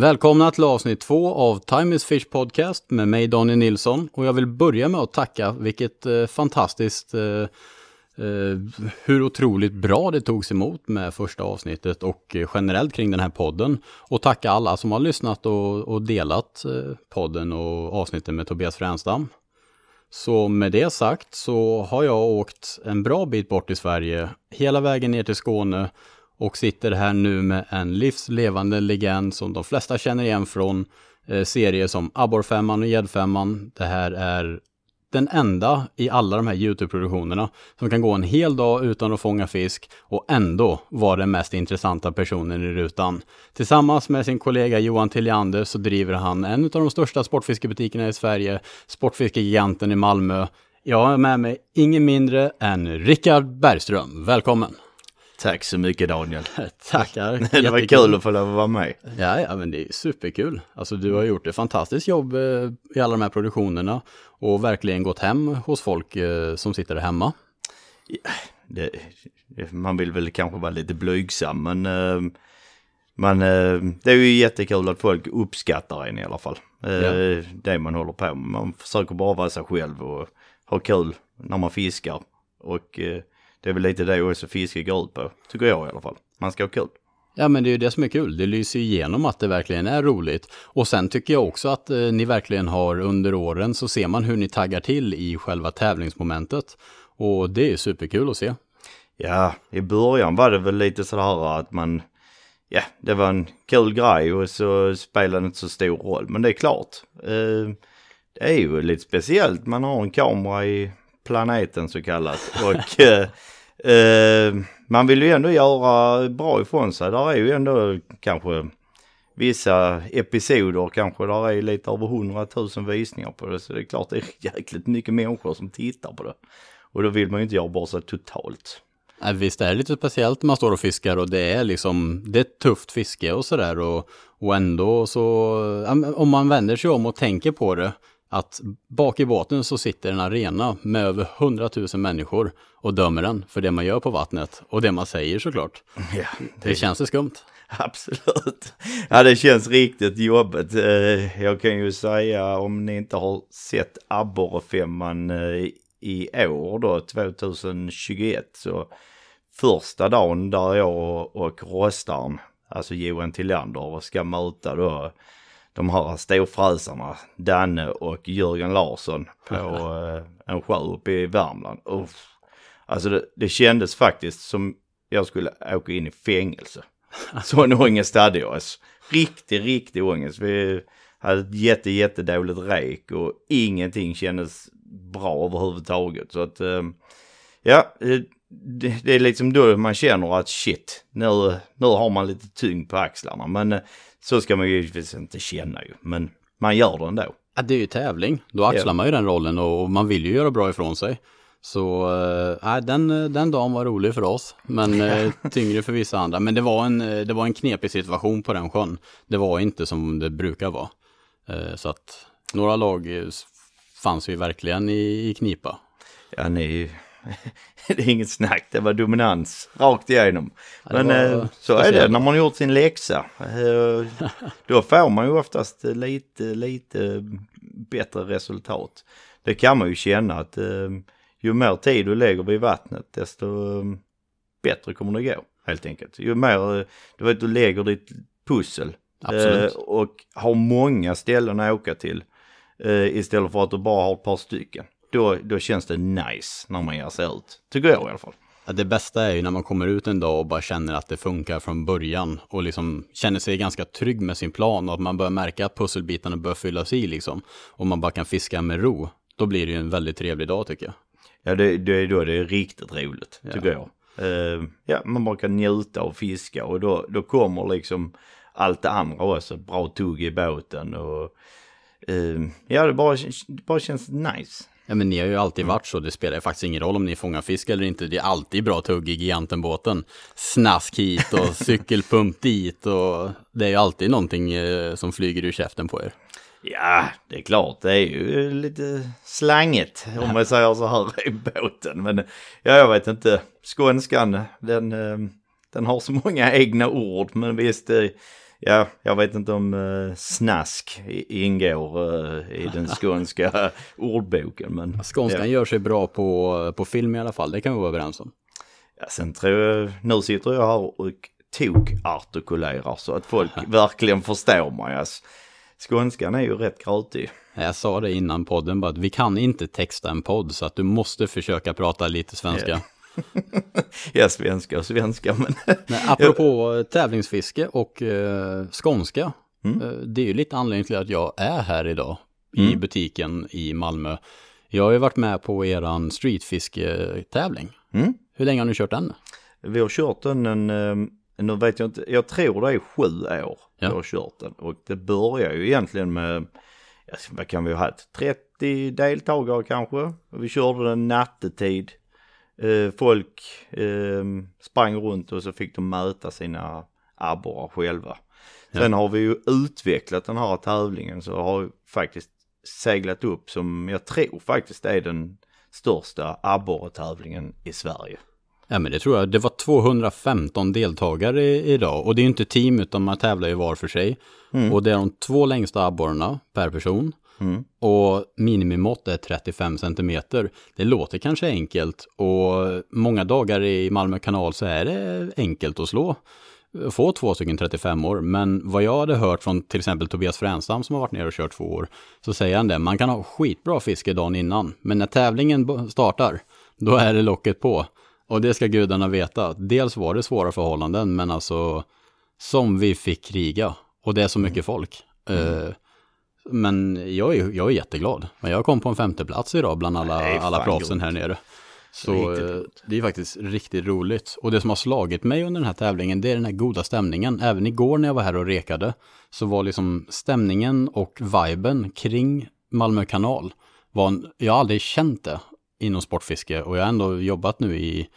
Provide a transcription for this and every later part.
Välkomna till avsnitt två av Time is Fish Podcast med mig Daniel Nilsson. Och jag vill börja med att tacka vilket eh, fantastiskt, eh, eh hur otroligt bra det togs emot med första avsnittet och eh, generellt kring den här podden. Och tacka alla som har lyssnat och, och delat eh, podden och avsnittet med Tobias Fränstam. Så med det sagt så har jag åkt en bra bit bort i Sverige, hela vägen ner till Skåne och sitter här nu med en livslevande legend som de flesta känner igen från eh, serier som Abborrfemman och Gäddfemman. Det här är den enda i alla de här YouTube-produktionerna som kan gå en hel dag utan att fånga fisk och ändå vara den mest intressanta personen i rutan. Tillsammans med sin kollega Johan Tilliander så driver han en av de största sportfiskebutikerna i Sverige, Sportfiskegiganten i Malmö. Jag har med mig ingen mindre än Rickard Bergström. Välkommen! Tack så mycket Daniel. Tackar. det var Jättekul. kul att få lov att vara med. Ja, ja, men det är superkul. Alltså du har gjort ett fantastiskt jobb eh, i alla de här produktionerna och verkligen gått hem hos folk eh, som sitter där hemma. Det, man vill väl kanske vara lite blygsam men eh, man, eh, det är ju jättekul att folk uppskattar en i alla fall. Eh, Ja. Det man håller på med. Man försöker bara vara sig själv och ha kul när man fiskar. Och eh, det är väl lite det också fiske går ut på. Tycker jag i alla fall. Man ska ha kul. Ja, men det är ju det som är kul. Det lyser igenom att det verkligen är roligt. Och sen tycker jag också att eh, ni verkligen har under åren så ser man hur ni taggar till i själva tävlingsmomentet. Och det är superkul att se. Ja, i början var det väl lite sådär att man, ja, det var en kul grej och så spelade det inte så stor roll. Men det är klart, eh, det är ju lite speciellt. Man har en kamera i planeten så kallat. Och eh, eh, man vill ju ändå göra bra ifrån sig. Där är ju ändå kanske vissa episoder kanske där är lite över hundratusen visningar på det. Så det är klart det är jäkligt mycket människor som tittar på det. Och då vill man ju inte göra bort sig totalt. Ja, visst det är lite speciellt när man står och fiskar och det är liksom, det är ett tufft fiske och sådär och, och ändå så, om man vänder sig om och tänker på det, att bak i båten så sitter en arena med över 100 000 människor och dömer den för det man gör på vattnet och det man säger såklart. Ja, Det känns det skumt. Absolut. Ja, det känns riktigt jobbigt. Eh, Jag kan ju säga om ni inte har sett abborrefemman eh, i år då, 2021, så första dagen där jag och Rostaren, alltså Johan Tillander, ska möta då de här storfräsarna, Danne och Jörgen Larsson på eh, en sjö uppe i Värmland. Uff. Alltså det, det kändes faktiskt som jag skulle åka in i fängelse. Sån ångest hade jag. Alltså. Riktig, riktig ångest. Vi hade ett jätte, jättedåligt rek och ingenting kändes bra överhuvudtaget. Så att, eh, ja, det, det är liksom då man känner att shit, nu, nu har man lite tyngd på axlarna. Men eh, så ska man ju givetvis inte känna ju. Men man gör det ändå. Ja, det är ju tävling, då axlar Ja. man ju den rollen och man vill ju göra bra ifrån sig. Så äh, den, den dagen var rolig för oss, men äh, tyngre för vissa andra. Men det var, en, eh, det var en knepig situation på den sjön. Det var inte som det brukar vara. Eh, så att några lag eh, fanns ju verkligen i, i knipa. Ja, ni... det är inget snack, det var dominans rakt igenom. Ja, Men var eh, så är det när man har gjort sin läxa. Då får man ju oftast lite, lite bättre resultat. Det kan man ju känna att eh, ju mer tid du lägger vid vattnet desto eh, bättre kommer det gå. Helt enkelt. Ju mer du vet, du lägger ditt pussel Absolut. och har många ställen att åka till istället för att du bara har ett par stycken. Då, då känns det nice när man ger sig ut. Tycker jag i alla fall. Ja, det bästa är ju när man kommer ut en dag och bara känner att det funkar från början och liksom känner sig ganska trygg med sin plan och att man börjar märka att pusselbitarna börjar fyllas i liksom. Och man bara kan fiska med ro. Då blir det ju en väldigt trevlig dag tycker jag. Ja, det, det är då det är riktigt roligt, tycker jag. Eh, ja, man bara kan njuta och fiska och då, då kommer liksom allt det andra också. Bra tugg i båten och eh, ja, det bara, det bara känns nice. Ja men ni har ju alltid varit så, det spelar ju faktiskt ingen roll om ni fångar fisk eller inte. Det är alltid bra tugg i gigantenbåten. Snask hit och cykelpump dit och det är ju alltid någonting eh, som flyger ur käften på er. Ja, det är klart, det är ju lite slangigt om man säger så här i båten. Men ja, jag vet inte, skånskan, den, eh, den har så många egna ord. Men visst, Ja, jag vet inte om uh, snask ingår uh, i den skånska ordboken. Men, Skånskan ja. gör sig bra på, på film i alla fall, det kan vi vara överens om. Ja, sen tror jag, nu sitter jag här och tok-artikulerar så att folk verkligen förstår mig. Alltså, skånskan är ju rätt gratig. Jag sa det innan podden bara att vi kan inte texta en podd så att du måste försöka prata lite svenska. Ja. svenska och svenska men... Men apropå tävlingsfiske och eh, skånska. Mm. Eh, det är ju lite anledning till att jag är här idag i Mm. butiken i Malmö. Jag har ju varit med på eran streetfisketävling. Mm. Hur länge har ni kört den? Vi har kört den en, eh, nu vet jag inte, jag tror det är sju år Ja. vi har kört den. Och det börjar ju egentligen med, vad kan vi ha haft, 30 deltagare kanske. Och vi körde den nattetid. Eh, folk eh, sprang runt och så fick de möta sina abborrar själva. Sen har vi ju utvecklat den här tävlingen så har vi faktiskt seglat upp som jag tror faktiskt är den största abborretävlingen i Sverige. Ja men det tror jag. Det var 215 deltagare idag. Och det är ju inte team utan man tävlar ju var för sig. Och det är de två längsta abborrarna per person. Mm. Och minimimått är 35 centimeter. Det låter kanske enkelt och många dagar i Malmö kanal så är det enkelt att slå. Få två stycken 35 år. Men vad jag hade hört från till exempel Tobias Fränstam som har varit nere och kört två år. Så säger han det, man kan ha skitbra fiske dagen innan. Men när tävlingen startar, då är det locket på. Och det ska gudarna veta. Dels var det svåra förhållanden, men alltså som vi fick kriga. Och det är så mycket folk. Eh, men jag är, jag är jätteglad. Men jag kom på en femte plats idag bland alla, fan alla proffsen här nere. Så Riktigt eh, det är faktiskt riktigt roligt. Och det som har slagit mig under den här tävlingen, det är den här goda stämningen. Även igår när jag var här och rekade, så var liksom stämningen och viben kring Malmö kanal. Var en, jag har aldrig känt det inom sportfiske och jag har ändå jobbat nu i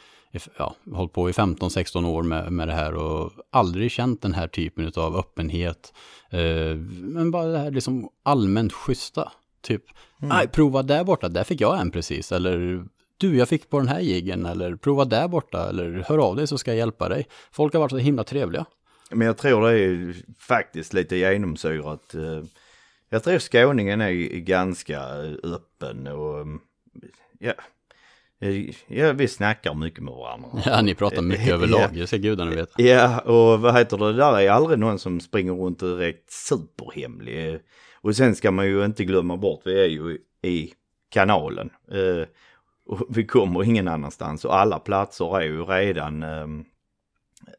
ja, hållit på i 15-16 år med, med det här och aldrig känt den här typen av öppenhet. Eh, men bara det här liksom allmänt schyssta. Typ, nej, prova där borta, där fick jag en precis. Eller du, jag fick på den här jiggen. Eller prova där borta. Eller hör av dig så ska jag hjälpa dig. Folk har varit så himla trevliga. Men jag tror det är faktiskt lite genomsyrat. eh, Jag tror skåningen är ganska öppen och mm, ja, eh, ja vi snackar mycket med varandra. Ja, ni pratar mycket Ja. överlag, det ska gudarna veta. Ja, och vad heter det, där är aldrig någon som springer runt direkt superhemlig. Och sen ska man ju inte glömma bort, vi är ju i kanalen. Eh, och vi kommer ingen annanstans och alla platser är ju redan eh,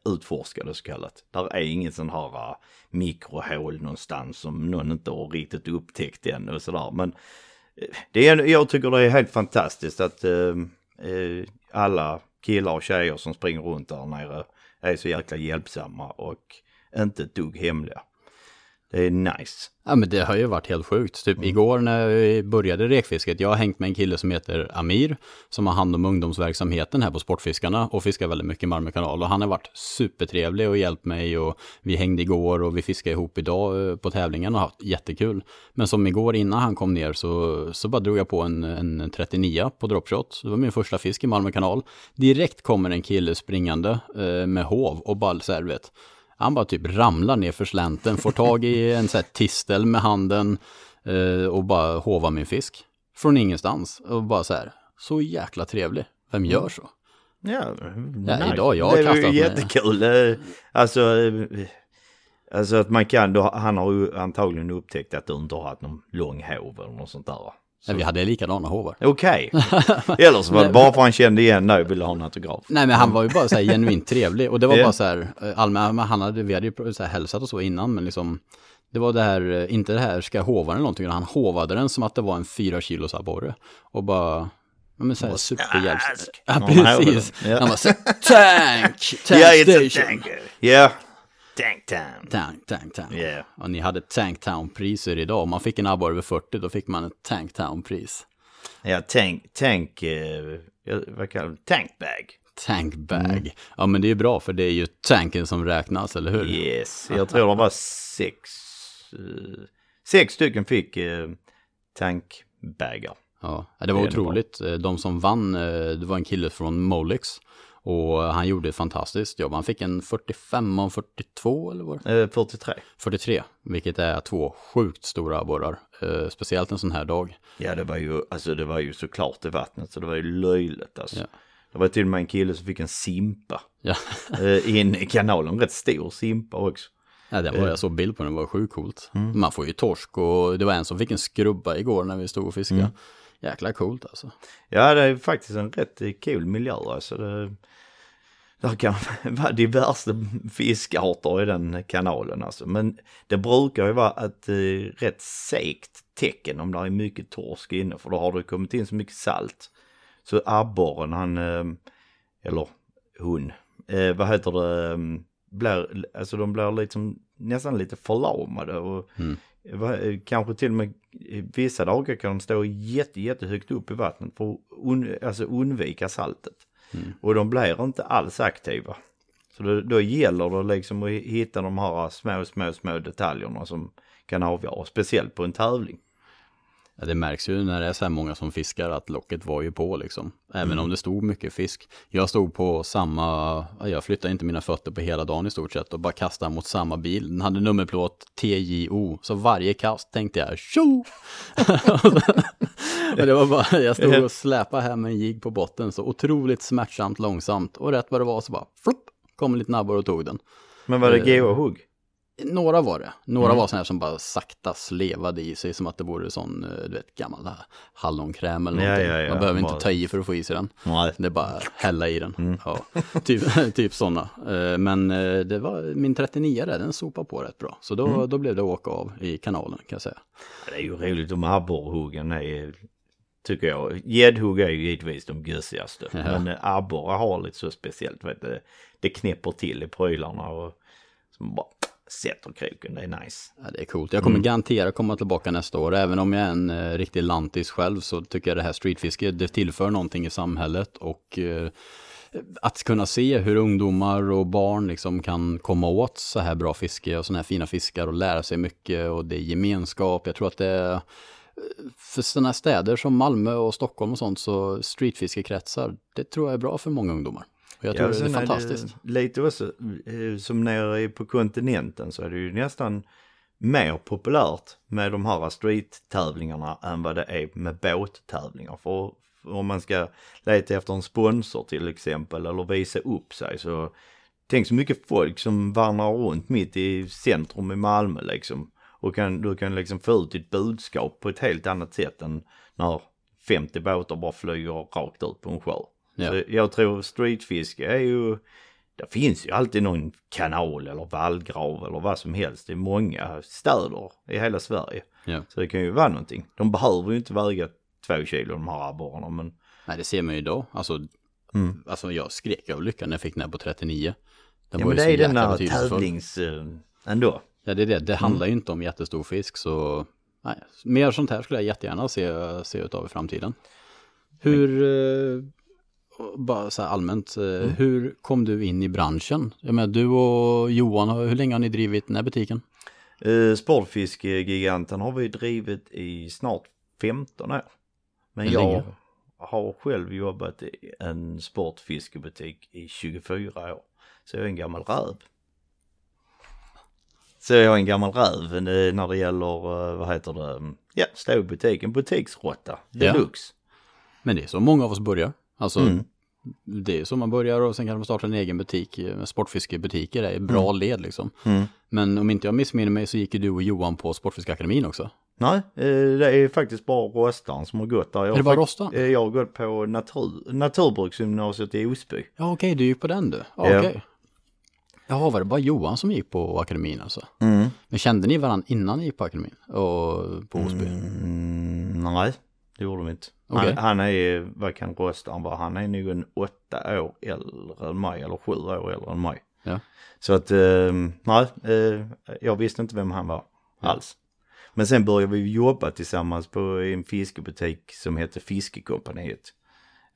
utforskade så kallat. Där är ingen sån här uh, mikrohål någonstans som någon inte har riktigt upptäckt än och sådär. Men eh, det är, jag tycker det är helt fantastiskt att ehm, eh, alla killar och tjejer som springer runt där nere är så jäkla hjälpsamma och inte ett dugg hemliga. Är nice. Ja men det har ju varit helt sjukt. Typ igår när vi började rekfisket, jag har hängt med en kille som heter Amir, som har hand om ungdomsverksamheten här på Sportfiskarna och fiskar väldigt mycket i Malmö kanal. Och han har varit supertrevlig och hjälpt mig och vi hängde igår och vi fiskade ihop idag eh, på tävlingen och haft jättekul. Men som igår innan han kom ner så, så bara drog jag på en, en 39 på dropshot. Det var min första fisk i Malmö kanal. Direkt kommer en kille springande eh, med hov och bara så här, vet, han bara typ ramlar ner för slänten, får tag i en sån här tistel med handen eh, och bara hovar min fisk. Från ingenstans. Och bara så här, så jäkla trevlig. Vem gör så? Ja, Ja, idag, jag har det är kastat ju jättekul. Eh, Alltså, alltså att man kan, då, han har ju antagligen upptäckt att du inte har haft någon lång hov eller något sånt där. Så- Nej, vi hade likadana hovar. Okej, eller så var det bara för han kände igen dig ville ha en autograf. Nej men han var ju bara så här genuint trevlig och det var Ja. bara så här eh, allmän, han hade, vi hade ju så här hälsat och så innan men liksom det var det här, eh, inte det här ska jag hova den eller någonting, han hovade den som att det var en fyra kilos abborre. Och bara, ja men så här superhjälps... Ask. Ja precis. Han bara så tank, tank a station. tank. Ja, tank town. Tank, tank, tank. Ja. Och ni hade Tanktown-priser idag. Om man fick en abborre över 40 då fick man ett Tanktown-pris. Ja, tank, tank, eh, vad kallar det? Tankbag. Tankbag. Mm. Ja men det är ju bra för det är ju tanken som räknas, eller hur? Yes, jag tror det var sex, eh, sex stycken fick eh, tankbagar. Ja, det var Det otroligt. De som vann, eh, det var en kille från Molex. Och han gjorde ett fantastiskt jobb. Han fick en 45 och 42 eller vad det Eh, 43. 43, vilket är två sjukt stora abborrar. Eh, speciellt en sån här dag. Ja det var ju, alltså det var ju såklart i vattnet så det var ju löjligt alltså. Ja. Det var till och med en kille som fick en simpa. Ja, Eh, in i kanalen, rätt stor simpa också. ja den var jag såg bild på den, det var sjukt coolt. Man får ju torsk och det var en som fick en skrubba igår när vi stod och fiskade. Jäkla coolt alltså. Ja det är faktiskt en rätt eh, cool miljö alltså. Det, det kan vara diverse fiskarter i den kanalen alltså. Men det brukar ju vara ett eh, rätt segt tecken om det är mycket torsk inne. För då har det kommit in så mycket salt. Så abborren han, eh, eller hon, eh, vad heter det, blir, alltså de blir liksom nästan lite förlamade och Mm. Kanske till och med vissa dagar kan de stå jätte, jättehögt upp i vattnet för att un, alltså undvika saltet. Och de blir inte alls aktiva. Så då, då gäller det liksom att hitta de här små, små, små detaljerna som kan avgöra, speciellt på en tävling. Ja, det märks ju när det är så här många som fiskar att locket var ju på liksom. Även om det stod mycket fisk. Jag stod på samma, ja, jag flyttade inte mina fötter på hela dagen i stort sett och bara kastade mot samma bil. Den hade nummerplåt TJO, så varje kast tänkte jag tjo! och det var bara, jag stod och släpade med en jigg på botten så otroligt smärtsamt långsamt. Och rätt vad det var så bara flopp, kom en liten abborre och tog den. Men var det Eh, goa hugg? Några var det. Några Mm. var sådana här som bara sakta slevade i sig som att det vore sån, eh, du vet, gammal hallonkräm eller Ja, någonting. ja, ja. Man behöver Bara- inte ta i för att få i sig den. Nej. Det är bara hälla i den. Mm. Ja, typ, typ sådana. Eh, Men eh, det var min 39 där, den sopade på rätt bra. Så då, Mm. då blev det åka av i kanalen kan jag säga. Det är ju roligt om abborrhuggen är, tycker jag. Gäddhugg är ju givetvis de gössigaste. Ja. Men abborre har lite så speciellt, vet du. Det knäpper till i prylarna och som bara sätter kroken, det är nice. Ja, det är coolt. Jag kommer Mm. garantera komma tillbaka nästa år. Även om jag är en eh, riktig lantis själv så tycker jag det här streetfisket, det tillför någonting i samhället. Och eh, att kunna se hur ungdomar och barn liksom kan komma åt så här bra fiske och sådana här fina fiskar och lära sig mycket och det är gemenskap. Jag tror att det är eh, för sådana städer som Malmö och Stockholm och sånt så streetfiskekretsar, det tror jag är bra för många ungdomar. Jag tror Ja, det är fantastiskt. Det lite också, eh, som nere på kontinenten så är det ju nästan mer populärt med de här street-tävlingarna än vad det är med båttävlingar. För för om man ska leta efter en sponsor till exempel eller visa upp sig så tänk så mycket folk som vandrar runt mitt i centrum i Malmö liksom. Och kan, du kan liksom få ut ditt budskap på ett helt annat sätt än när 50 båtar bara flyger rakt ut på en sjö. Ja. Så jag tror streetfiske är ju, det finns ju alltid någon kanal eller vallgrav eller vad som helst i många städer i hela Sverige. Ja. Så det kan ju vara någonting. De behöver ju inte väga två kilo de här abborrarna men Nej, det ser man ju idag. Alltså, Mm. alltså jag skrek av lycka när jag fick den här på 39. Den Ja men det är den där tävlings... eh, ändå. Ja, det är det. Det Mm. handlar ju inte om jättestor fisk, så nej. mer sånt här skulle jag jättegärna se, se utav i framtiden. Hur, eh, bara så här allmänt, eh, Mm. hur kom du in i branschen? Jag menar, du och Johan, hur länge har ni drivit den här butiken? Uh, Sportfiskegiganten har vi drivit i snart 15 år. Men jag länge. har själv jobbat i en sportfiskebutik i 24 år. Så jag är en gammal räv. Så jag är en gammal räv eh, när det gäller, eh, vad heter det, ja, stå i butiken, butiksråtta, Ja. deluxe. Men det är så många av oss börjar. Alltså, Mm. det är så man börjar och sen kan man starta en egen butik. eh, Sportfiskebutiker är ett bra led liksom. Mm. Men om inte jag missminner mig så gick ju du och Johan på Sportfiskakademin också. Nej, eh, det är faktiskt bara rostaren som har gått där. Jag Är det bara rostaren? eh, Jag har gått på natur, Naturbruksgymnasiet i Osby. Ja okej, du gick på den du. Ja, Ja. okej. Jaha, var det bara Johan som gick på akademin alltså? Mm. Men kände ni varandra innan ni gick på akademin? Och på Osby? Mm, nej, det gjorde de inte. Okej. Han, han är, vad kan röstaren vara? Han är nog en åtta år äldre än mig, eller sju år äldre än mig. Ja. Så att, eh, nej, eh, jag visste inte vem han var alls. Men sen började vi jobba tillsammans på en fiskebutik som heter Fiskekompaniet.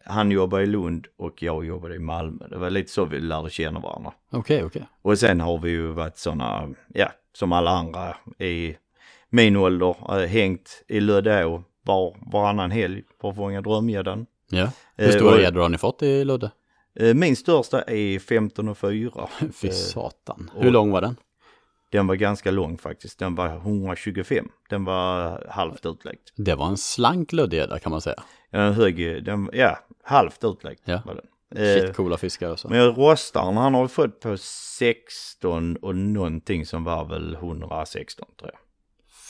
Han jobbade i Lund och jag jobbade i Malmö. Det var lite så vi lärde känna varandra. Okej, okej. Och sen har vi ju varit sådana, ja, som alla andra i min ålder, äh, hängt i Lödå var, varannan helg för att fånga drömgäddan. Ja. Hur Eh, stora och- gäddor har ni fått i Ludde? Eh, Min största är 15 och 4. Fy satan. Hur lång var den? Den var ganska lång faktiskt. Den var 125. Den var halvt utläggt. Det var en slank lödgädda kan man säga. En hög, den, ja, halvt utläggt Ja. var den. Shit Eh, coola fiskar alltså. men rostaren han har fått på 16 och någonting som var väl 116 tror jag.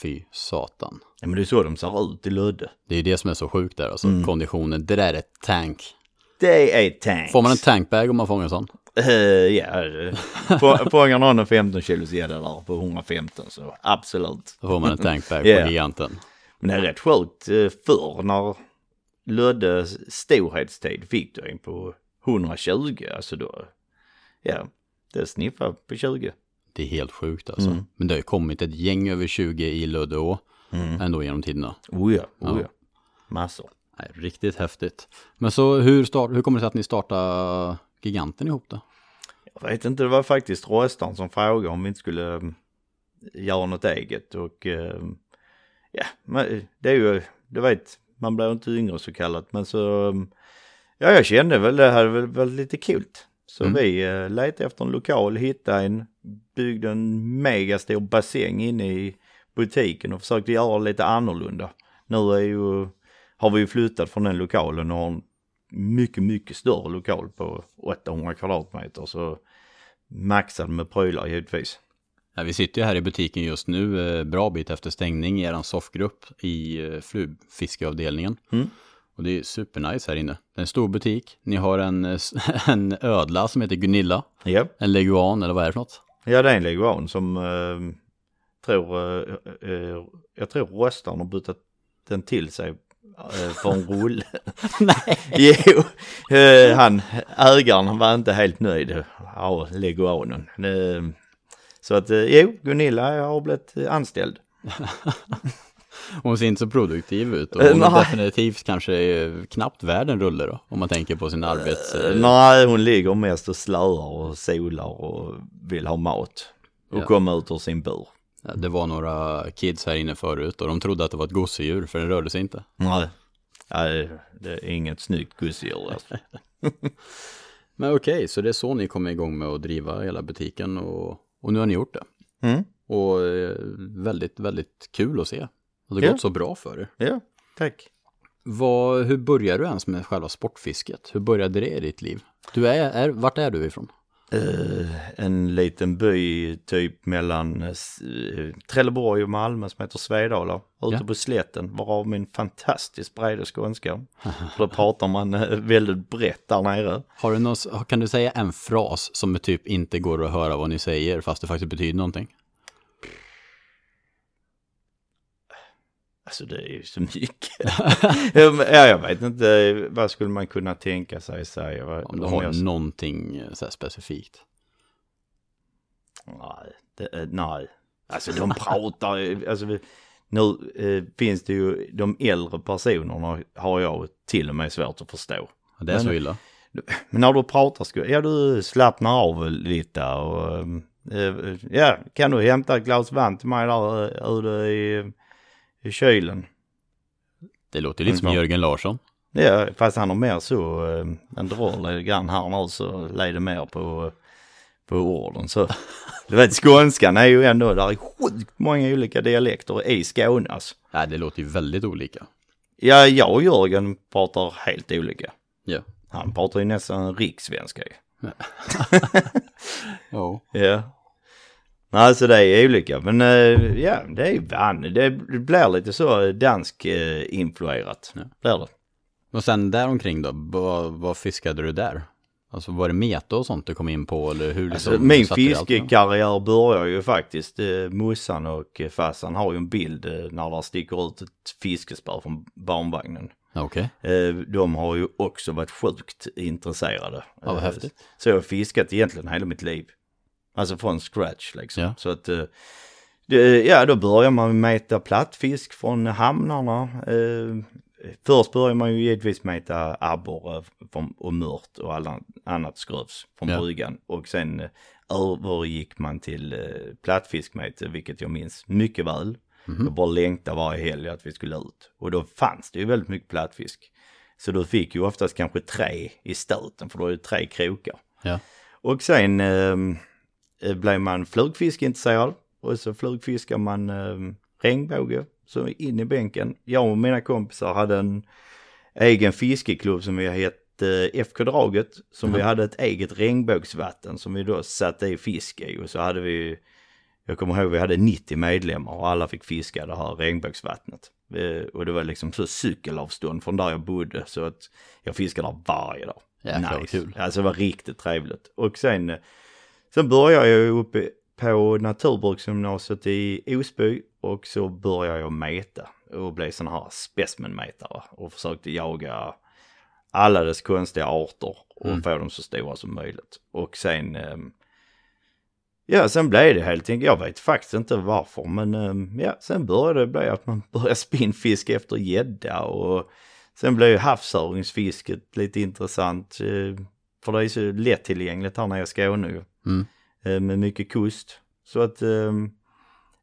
Fy satan. Ja men det är så de ser ut i Lödde. Det är ju det som är så sjukt där alltså. Mm. Konditionen. Det där är tank. Det är tanks. Får man en tankbag om man fångar en sån? Eh, ja, eh, få- fångar någon en 15 kilos gädda där på 115 så absolut. Då får man en tankbag Ja. på giganten. Men det är rätt sjukt eh, förr när Löddes storhetstid fick du en på 120. Alltså då, ja, det sniffar på 20. Det är helt sjukt alltså. Mm. Men det har ju kommit ett gäng över 20 i Löddeå ändå genom tiderna. Oh ja, oh Ja. ja. Massor. Nej, riktigt häftigt. Men så hur, start, hur kommer det sig att ni startade giganten ihop då? Jag vet inte, det var faktiskt rostaren som frågade om vi inte skulle um, göra något eget och um, ja, det är ju, du vet, man blir inte yngre så kallat men så, um, ja jag kände väl det här var lite kul. Så Mm. vi uh, letade efter en lokal, hittade en, byggde en megastor bassäng inne i butiken och försökte göra lite annorlunda. Nu är ju, har vi ju flyttat från den lokalen och har en mycket, mycket större lokal på 800 kvadratmeter så maxad med prylar givetvis. Ja, vi sitter ju här i butiken just nu, eh, bra bit efter stängning i er soffgrupp i eh, flugfiskeavdelningen. Mm. Och det är supernice här inne. Det är en stor butik. Ni har en, eh, en ödla som heter Gunilla. Ja, En leguan eller vad är det för något? Ja det är en leguan som eh, tror, eh, jag tror rostaren har bytt den till sig eh, för en rulle. Nej. jo, eh, han, ägaren han var inte helt nöjd av leguanen. Eh, så att, eh, jo, Gunilla har blivit anställd. Hon ser inte så produktiv ut och Eh, hon är definitivt kanske eh, knappt värd en rulle då. Om man tänker på sin arbets... Eh, Nej, hon ligger mest och slöar och solar och vill ha mat. Och Ja. komma ut ur sin bur. Ja, Det var några kids här inne förut och de trodde att det var ett gosedjur för den rörde sig inte. Nej. Nej, det är inget snyggt gosedjur. Alltså. Men okej, så det är så ni kommer igång med att driva hela butiken och, och nu har ni gjort det. Mm. Och väldigt, väldigt kul att se. Och det har Ja. gått så bra för er. Ja, tack. Vad, hur började du ens med själva sportfisket? Hur började det i ditt liv? Du är, är, vart är du ifrån? Eh, en liten by typ mellan eh, Trelleborg och Malmö som heter Svedala. Ute Ja. på slätten, varav min fantastiskt breda skånska. För då pratar man eh, väldigt brett där nere. Har du någon, kan du säga en fras som typ inte går att höra vad ni säger fast det faktiskt betyder någonting? Alltså det är ju så mycket. ja, jag vet inte, vad skulle man kunna tänka sig säga? Vad- Om du har jag- någonting eh, så specifikt. Nej, det, eh, nej. Alltså de pratar alltså vi- nu eh, finns det ju, de äldre personerna har jag till och med svårt att förstå. Ja, Det är Men- så illa. Men när du pratar, ska, ja du slappnar av lite och eh, ja, kan du hämta ett glas vatten till mig där ute i, kylen? Det låter lite som Ungefär. Jörgen Larsson. Ja, fast han har mer så, han drar lite grann här nu så leder mer på, på orden. Så, du vet skånskan är ju ändå, där är sjukt många olika dialekter i Skåne alltså. Nej, det låter ju väldigt olika. Ja, jag och Jörgen pratar helt olika. Ja. Han pratar ju nästan rikssvenska ju. Ja. Ja. Nej, så det är olika. Men eh, ja, det är van. Det blir lite så dansk eh, influerat. Ja. Det. Och sen där omkring då, vad, vad fiskade du där? Alltså var det meta och sånt du kom in på eller hur? Alltså, liksom min fiskekarriär börjar ju faktiskt, eh, Mussan och eh, farsan har ju en bild eh, när det sticker ut ett fiskespö från barnvagnen. Okej, Eh, de har ju också varit sjukt intresserade. ja, vad Eh, häftigt. Så jag har fiskat egentligen hela mitt liv. Alltså från scratch liksom. Ja. Så att, eh, det, ja då börjar man mäta plattfisk från hamnarna. Eh, först börjar man ju givetvis mäta abborre och mört och alla, annat skrövs från Ja. bryggan. Och sen eh, övergick man till plattfiskmäte, vilket jag minns mycket väl. Mhm. Jag bara längtade varje helg att vi skulle ut. Och då fanns det ju väldigt mycket plattfisk. Så du fick ju oftast kanske tre i stöten för då är det tre krokar. Ja. Och sen ehm, eh, blev man flugfiskeintresserad och så flugfiskar man eh, regnbåge så in i bänken. Jag och mina kompisar hade en egen fiskeklubb som vi hette FK Draget som vi hade ett eget regnbågsvatten som vi då satte i fisk i och så hade vi jag kommer ihåg vi hade 90 medlemmar och alla fick fiska det här regnbågsvattnet. Eh, Och det var liksom så cykelavstånd från där jag bodde så att jag fiskade där varje dag. Jäklar vad kul. Alltså det var riktigt trevligt. Och sen, eh, sen började jag ju uppe på naturbruksgymnasiet i Osby och så började jag meta och blev sån här specimenmätare och försökte jaga alla dess konstiga arter och få dem så stora som möjligt. Och sen, ehm, ja sen blev det helt enkelt, jag vet faktiskt inte varför men ehm, ja sen började det bli att man började spinnfiska efter gädda och sen blev ju havsöringsfisket lite intressant. För det är så lättillgängligt här nere i Skåne ju. Mm. eh, Med mycket kust. Så att ehm,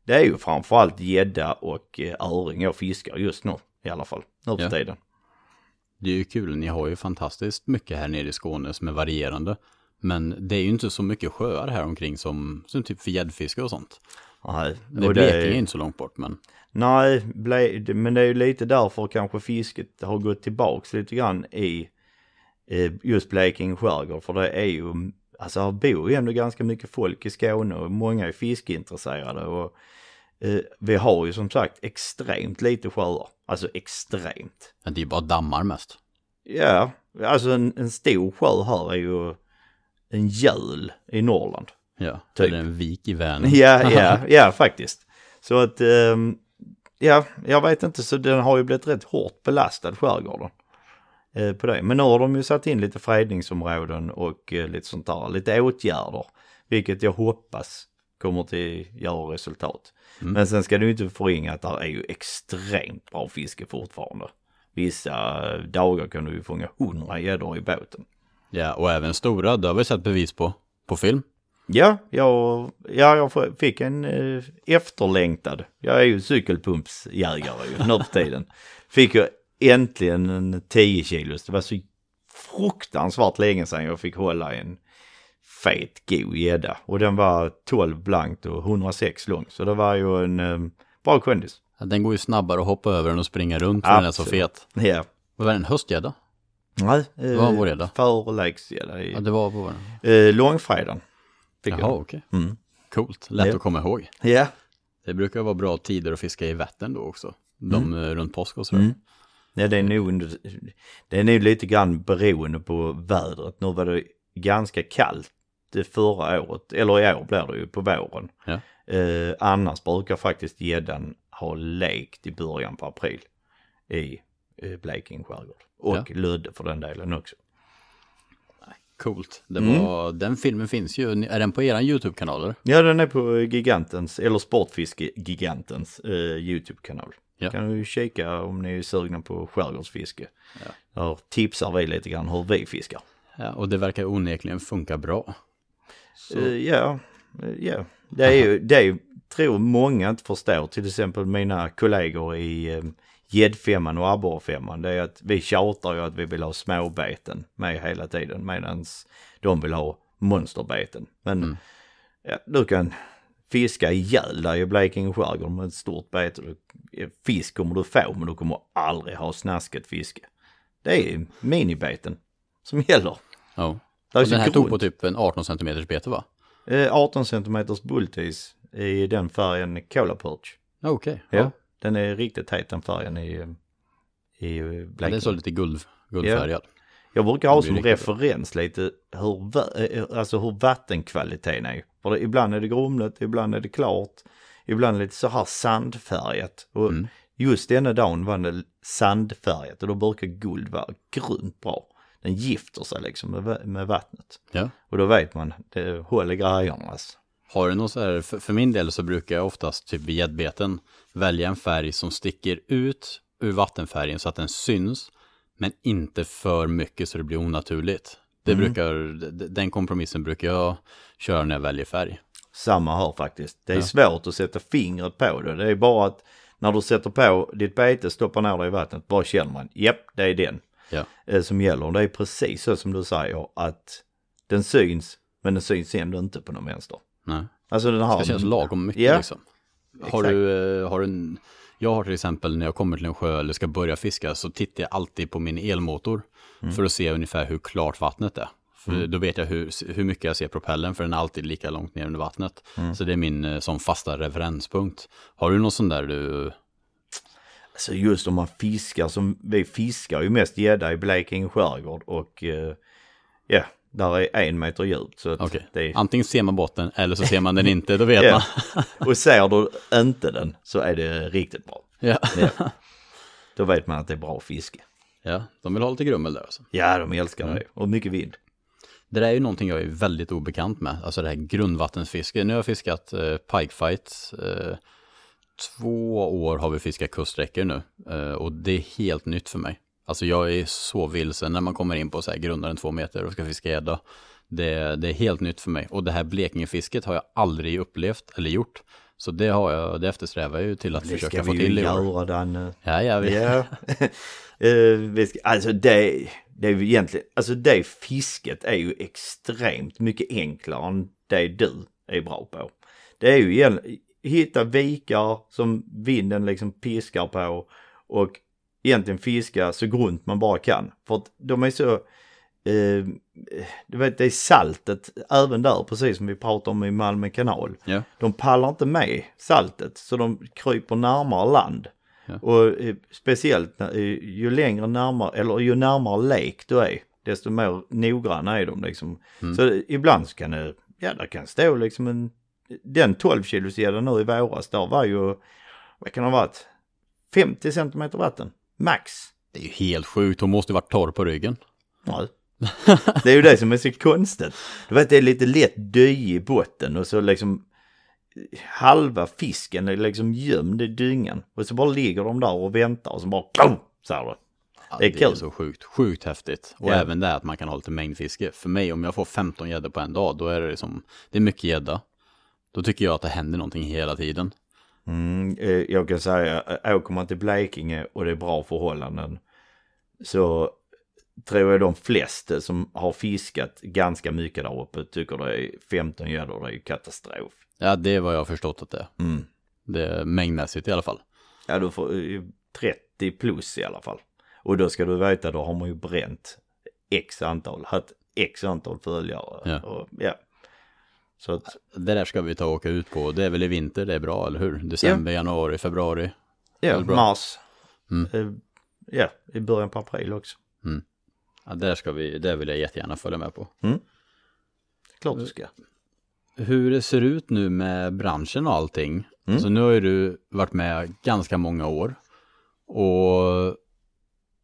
det är ju framförallt gädda och eh, öring jag fiskar just nu i alla fall. Nu för Ja. tiden. Det är ju kul, ni har ju fantastiskt mycket här nere i Skåne som är varierande. Men det är ju inte så mycket sjöar här omkring som, som typ för gäddfiske och sånt. Nej, Det är och Blekinge inte så långt bort, men Nej, ble, det- men det är ju lite därför kanske fisket har gått tillbaks lite grann i just Blekinge skärgård. För det är ju, alltså här bor ju ändå ganska mycket folk i Skåne och många är fiskeintresserade. Och eh, vi har ju som sagt extremt lite sjöar. Alltså extremt. men det är ju bara dammar mest. Ja, alltså en, en stor sjö här är ju en göl i Norrland. Ja, Typ. eller en vik i Vänern. Ja, ja, ja faktiskt. Så att, ehm, ja, jag vet inte, så den har ju blivit rätt hårt belastad skärgården. Eh, på det. Men nu har de ju satt in lite fredningsområden och eh, lite sånt där, lite åtgärder. Vilket jag hoppas kommer till göra resultat. Men sen ska du inte förringa att det är ju extremt bra fiske fortfarande. Vissa dagar kan du ju fånga hundra gäddor i båten. Ja, och även stora, det har vi sett bevis på, på film. Ja, jag, ja, jag fick en eh, efterlängtad. Jag är ju cykelpumpsjägare ju nu för tiden. Fick jag äntligen en 10 kilos. Det var så fruktansvärt länge sedan jag fick hålla en fet god gädda. Och den var 12 blankt och 106 lång. Så det var ju en eh, bra kondis. Ja, Den går ju snabbare att hoppa över än att springa runt för den är så fet. Ja. Vad var det, en höstgädda? Nej, Vad var vår eh, gädda? förläggsgädda. Ja, det var på vår. Eh, långfredagen. Jaha, jag. okej. Mm. Coolt, lätt Ja. att komma ihåg. Ja, Det brukar vara bra tider att fiska i Vättern då också. De eh, runt påsk och sådär. Mm. Ja, det är nog, under- det är nog lite grann beroende på vädret. Nu var det ganska kallt förra året, eller i år blir det ju på våren. Ja. Eh, annars brukar faktiskt gäddan ha lekt i början på april i eh, Blekinge skärgård. Och Ja. Lödde för den delen också. Coolt. Det Mm. var, Den filmen finns ju, är den på eran YouTube-kanal? Ja, den är på Gigantens, eller Sportfiske-gigantens eh, YouTube-kanal. Ja. Kan du kika om ni är sugna på skärgårdsfiske. Där tipsar vi lite grann hur vi fiskar. Ja, och det verkar onekligen funka bra. Eh, Ja, eh, ja. Det är ju, det är ju, tror många inte förstår, till exempel mina kollegor i eh, gäddfemman och abborrefemman, det är att vi tjatar ju att vi vill ha småbeten med hela tiden medan de vill ha monsterbeten. Men ja, du kan fiska ihjäl dig i Blekinge skärgård med ett stort bete. Eh, Fisk kommer du få men du kommer aldrig ha snasket fiske. Det är minibeten som gäller. ja. Det den här tog grunt. på typ en 18 cm bete va? Eh, 18 cm bultis i den färgen Cola Perch. Ja, Okej. Ja. Ja. Den är riktigt het den färgen i, eh, i eh, Ja, det är Blekinge. så lite guld, guldfärgad. Jag brukar ha som referens lite hur, va- eh, alltså hur vattenkvaliteten är. För det, ibland är det grumligt, ibland är det klart, ibland lite så här sandfärgat. Och Mm. just denna dagen var det sandfärgat och då brukar guld vara grymt bra. Den gifter sig liksom med, med vattnet. Ja. Och då vet man, det håller grejerna alltså. Har du någon så här, för, för min del så brukar jag oftast typ i gäddbeten välja en färg som sticker ut ur vattenfärgen så att den syns, men inte för mycket så det blir onaturligt. Det Mm. brukar, den kompromissen brukar jag köra när jag väljer färg. Samma här faktiskt. Det är Ja. svårt att sätta fingret på det. Det är bara att när du sätter på ditt bete, stoppar ner det i vattnet, bara känner man, japp, det är den. Ja. eh, som gäller. Det är precis så som du säger att den syns men den syns ändå inte på någon vänster. Nej. Alltså den Det har... ska kännas lagom mycket Ja. liksom. Har Exakt. du, eh, har du en, jag har till exempel när jag kommer till en sjö eller ska börja fiska så tittar jag alltid på min elmotor Mm. för att se ungefär hur klart vattnet är. För då vet jag hur, hur mycket jag ser propellen för den är alltid lika långt ner under vattnet. Mm. Så det är min eh, sån fasta referenspunkt. Har du någon sån där du, Alltså just om man fiskar som, vi fiskar ju mest gädda i Blekinge skärgård och eh, ja, där är en meter djupt. Så det är, antingen ser man botten eller så ser man den inte, då vet man. och ser du inte den så är det riktigt bra. Ja. Ja. Då vet man att det är bra fiske. ja, de vill ha lite grummel där alltså. Ja, de älskar Mm. det. Och mycket vind. Det där är ju någonting jag är väldigt obekant med, alltså det här grundvattensfiske. Nu har jag fiskat eh, pikefights. Eh, två år har vi fiskat kuststräckor nu eh, och det är helt nytt för mig. Alltså jag är så vilsen när man kommer in på så här grundare än två meter och ska fiska gädda. Det, det är helt nytt för mig och det här Blekingefisket har jag aldrig upplevt eller gjort. Så det har jag, det eftersträvar jag ju till att Det försöka ska få vi ju till i år. göra Danne. Ja, jag vet. Ja. Eh, vi ska, alltså det, det är ju egentligen, alltså det fisket är ju extremt mycket enklare än det du är bra på. Det är ju igen, hitta vikar som vinden liksom piskar på och egentligen fiska så grunt man bara kan. För att de är så, eh, du vet det är saltet även där precis som vi pratade om i Malmö kanal. Ja. De pallar inte med saltet så de kryper närmare land. Ja. Och eh, speciellt när, eh, ju längre närmare, eller ju närmare lek du är, desto mer noggranna är de liksom. Mm. Så ibland så kan det, ja där kan stå liksom en, den 12 kilos gäddan nu i våras, där var ju, vad kan det ha varit, 50 centimeter vatten, max. Det är ju helt sjukt, hon måste ju varit torr på ryggen. Nej. Det är ju det som är så konstigt. Du vet det är lite lätt dy i botten och så liksom halva fisken är liksom gömd i dyngan. Och så bara ligger de där och väntar och så bara boom, så här då. Ja, Det är kul. så sjukt, sjukt häftigt. Och Ja. även det att man kan ha lite mängdfiske. För mig, om jag får 15 gäddor på en dag, då är det liksom, det är mycket gädda. Då tycker jag att det händer någonting hela tiden. Mm, eh, jag kan säga, eh, åker man till Blekinge och det är bra förhållanden så tror jag de flesta som har fiskat ganska mycket där uppe tycker det är 15 gäddor, det är ju katastrof. Ja, det är vad jag har förstått att det är. Mm. Det är mängdmässigt i alla fall. Ja, du får eh, 30 plus i alla fall. Och då ska du veta, då har man ju bränt x antal, haft x antal följare. Ja. Och, ja. Så att, Det där ska vi ta och åka ut på. Det är väl i vinter, det är bra, eller hur? December, januari, februari. ja, mars. Mm. Eh, ja, i början på april också. Ja, där ska vi, det vill jag jättegärna följa med på. Klart du ska. Hur det ser ut nu med branschen och allting. Mm. Så nu har ju du varit med ganska många år. Och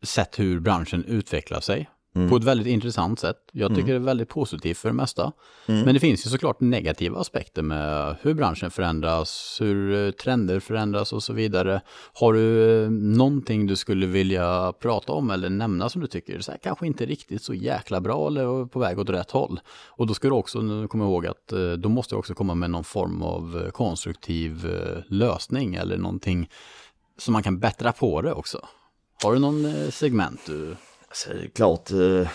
sett hur branschen utvecklar sig. Mm. På ett väldigt intressant sätt. Jag tycker det är väldigt positivt för det mesta. Mm. Men det finns ju såklart negativa aspekter med hur branschen förändras, hur eh, trender förändras och så vidare. Har du eh, någonting du skulle vilja prata om eller nämna som du tycker så här, kanske inte riktigt så jäkla bra eller på väg åt rätt håll? Och då ska du också komma ihåg att eh, då måste du också komma med någon form av konstruktiv lösning eller någonting som man kan bättra på det också. Har du någon segment du... Alltså, det är klart, eh,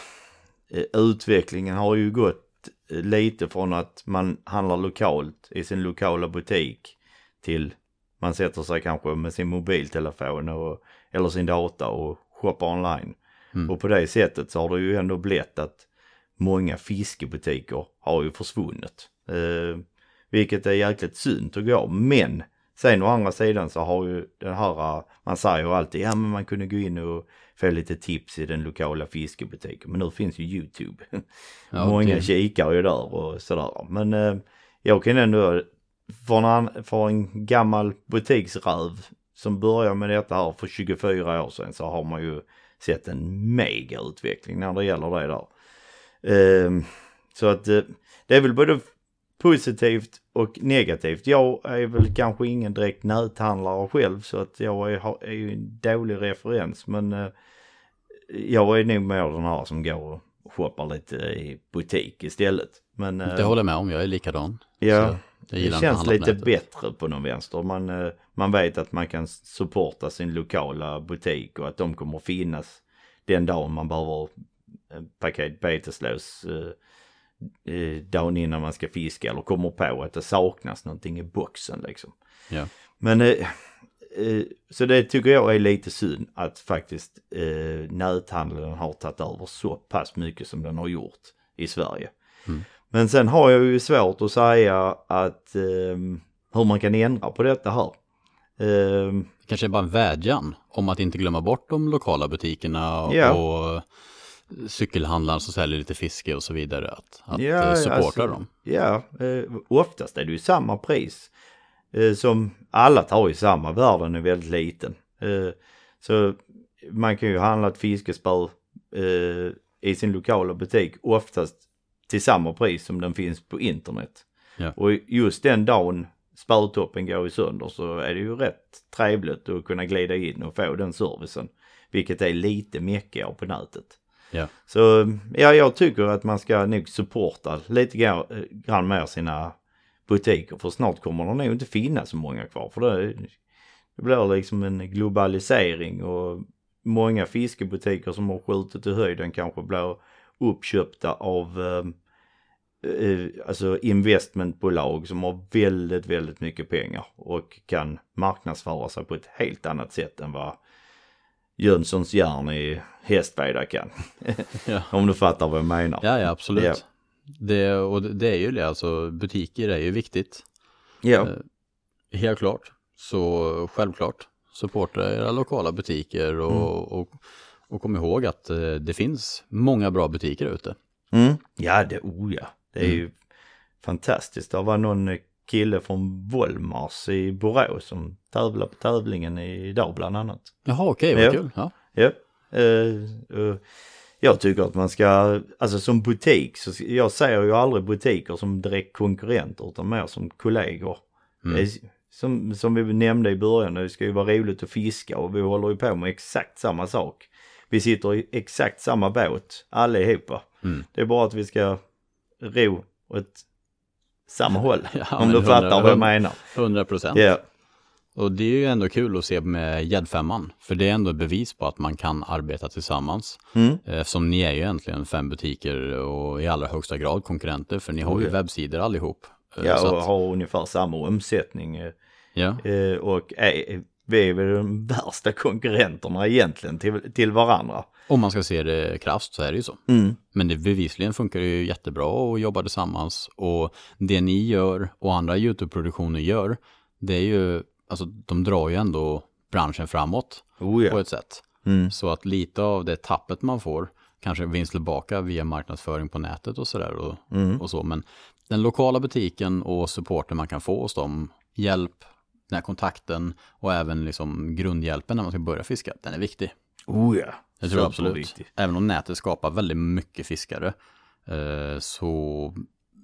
eh, utvecklingen har ju gått eh, lite från att man handlar lokalt i sin lokala butik till man sätter sig kanske med sin mobiltelefon och, eller sin data och shoppar online. Mm. Och på det sättet så har det ju ändå blivit att många fiskebutiker har ju försvunnit. Eh, vilket är jäkligt synd att gå. Men sen å andra sidan så har ju den här, man säger ju alltid, ja men man kunde gå in och få lite tips i den lokala fiskebutiken. Men nu finns ju YouTube. Ja, Många det- kikar ju där och sådär. Men eh, jag kan ändå, för en, för en gammal butiksröv som började med detta här för 24 år sedan så har man ju sett en mega utveckling när det gäller det där. Ehm, så att eh, det är väl både positivt och negativt. Jag är väl kanske ingen direkt näthandlare själv så att jag är, är ju en dålig referens men eh, jag är nog mer den här som går och shoppar lite i butik istället. Men eh, Det håller jag med om, jag är likadan. ja, det känns lite bättre på någon vänster. Man, eh, man vet att man kan supporta sin lokala butik och att de kommer finnas den dagen man behöver en paket beteslös eh, eh, dagen innan man ska fiska eller kommer på att det saknas någonting i boxen liksom. Ja. Men eh, eh, så det tycker jag är lite synd att faktiskt eh, näthandeln har tagit över så pass mycket som den har gjort i Sverige. Mm. Men sen har jag ju svårt att säga att eh, hur man kan ändra på detta här. Eh, Kanske är bara en vädjan om att inte glömma bort de lokala butikerna och, Ja. och cykelhandlaren som säljer lite fiske och så vidare. Att, att eh, supporta alltså, dem. Ja, eh, oftast är det ju samma pris. Eh, som alla tar i samma, världen är väldigt liten. Eh, så man kan ju handla ett fiskespö eh, i sin lokala butik oftast till samma pris som den finns på internet. Ja. Och just den dagen spötoppen går i sönder så är det ju rätt trevligt att kunna glida in och få den servicen. Vilket är lite meckigare på nätet. Ja. Så ja, jag tycker att man ska nog supporta lite grann, grann mer sina butiker. För snart kommer det nog inte finnas så många kvar. För det, det blir liksom en globalisering och många fiskebutiker som har skjutit i höjden kanske blir uppköpta av eh, eh, alltså investmentbolag som har väldigt, väldigt mycket pengar och kan marknadsföra sig på ett helt annat sätt än vad Jönssons järn i Hästveda kan. Ja. Om du fattar vad jag menar. Ja, ja, absolut. Ja. Det, och det- är ju det, alltså butiker är ju viktigt. Ja, Eh, Helt klart. Så självklart, supporta era lokala butiker och, och, och kom ihåg att eh, det finns många bra butiker ute. mm. ja det, oh ja. Det är Mm. ju fantastiskt. Det var någon kille från Volmars i Borås som tävlar på tävlingen idag bland annat. Jaha, okej, vad Ja. kul. Ja. Ja. Eh, eh, jag tycker att man ska, alltså som butik, så jag ser ju aldrig butiker som direkt konkurrenter utan mer som kollegor. Mm. Som, som vi nämnde i början, det ska ju vara roligt att fiska och vi håller ju på med exakt samma sak. Vi sitter i exakt samma båt allihopa. Mm. Det är bara att vi ska ro åt samma håll. Ja, om du fattar vad jag menar. 100 procent. Ja, Och det är ju ändå kul att se med gäddfemman. För det är ändå bevis på att man kan arbeta tillsammans. Mm. Eftersom ni är ju egentligen fem butiker och i allra högsta grad konkurrenter. För ni har ju ja. webbsidor allihop. Eh, ja och att, har ungefär samma omsättning. eh, ja. Eh, och är, vi är väl de värsta konkurrenterna egentligen till, till varandra. Om man ska se det krasst så är det ju så. Mm. Men det bevisligen funkar det ju jättebra att jobba tillsammans. Och det ni gör och andra YouTube-produktioner gör, det är ju, alltså de drar ju ändå branschen framåt Oh på ja. ett sätt. Mm. Så att lite av det tappet man får kanske vinst tillbaka via marknadsföring på nätet och sådär och, Mm. och så. Men den lokala butiken och supporten man kan få hos dem, hjälp, den här kontakten och även liksom grundhjälpen när man ska börja fiska, den är viktig. Oh ja. Det tror jag absolut. Superviktigt. Även om nätet skapar väldigt mycket fiskare eh, så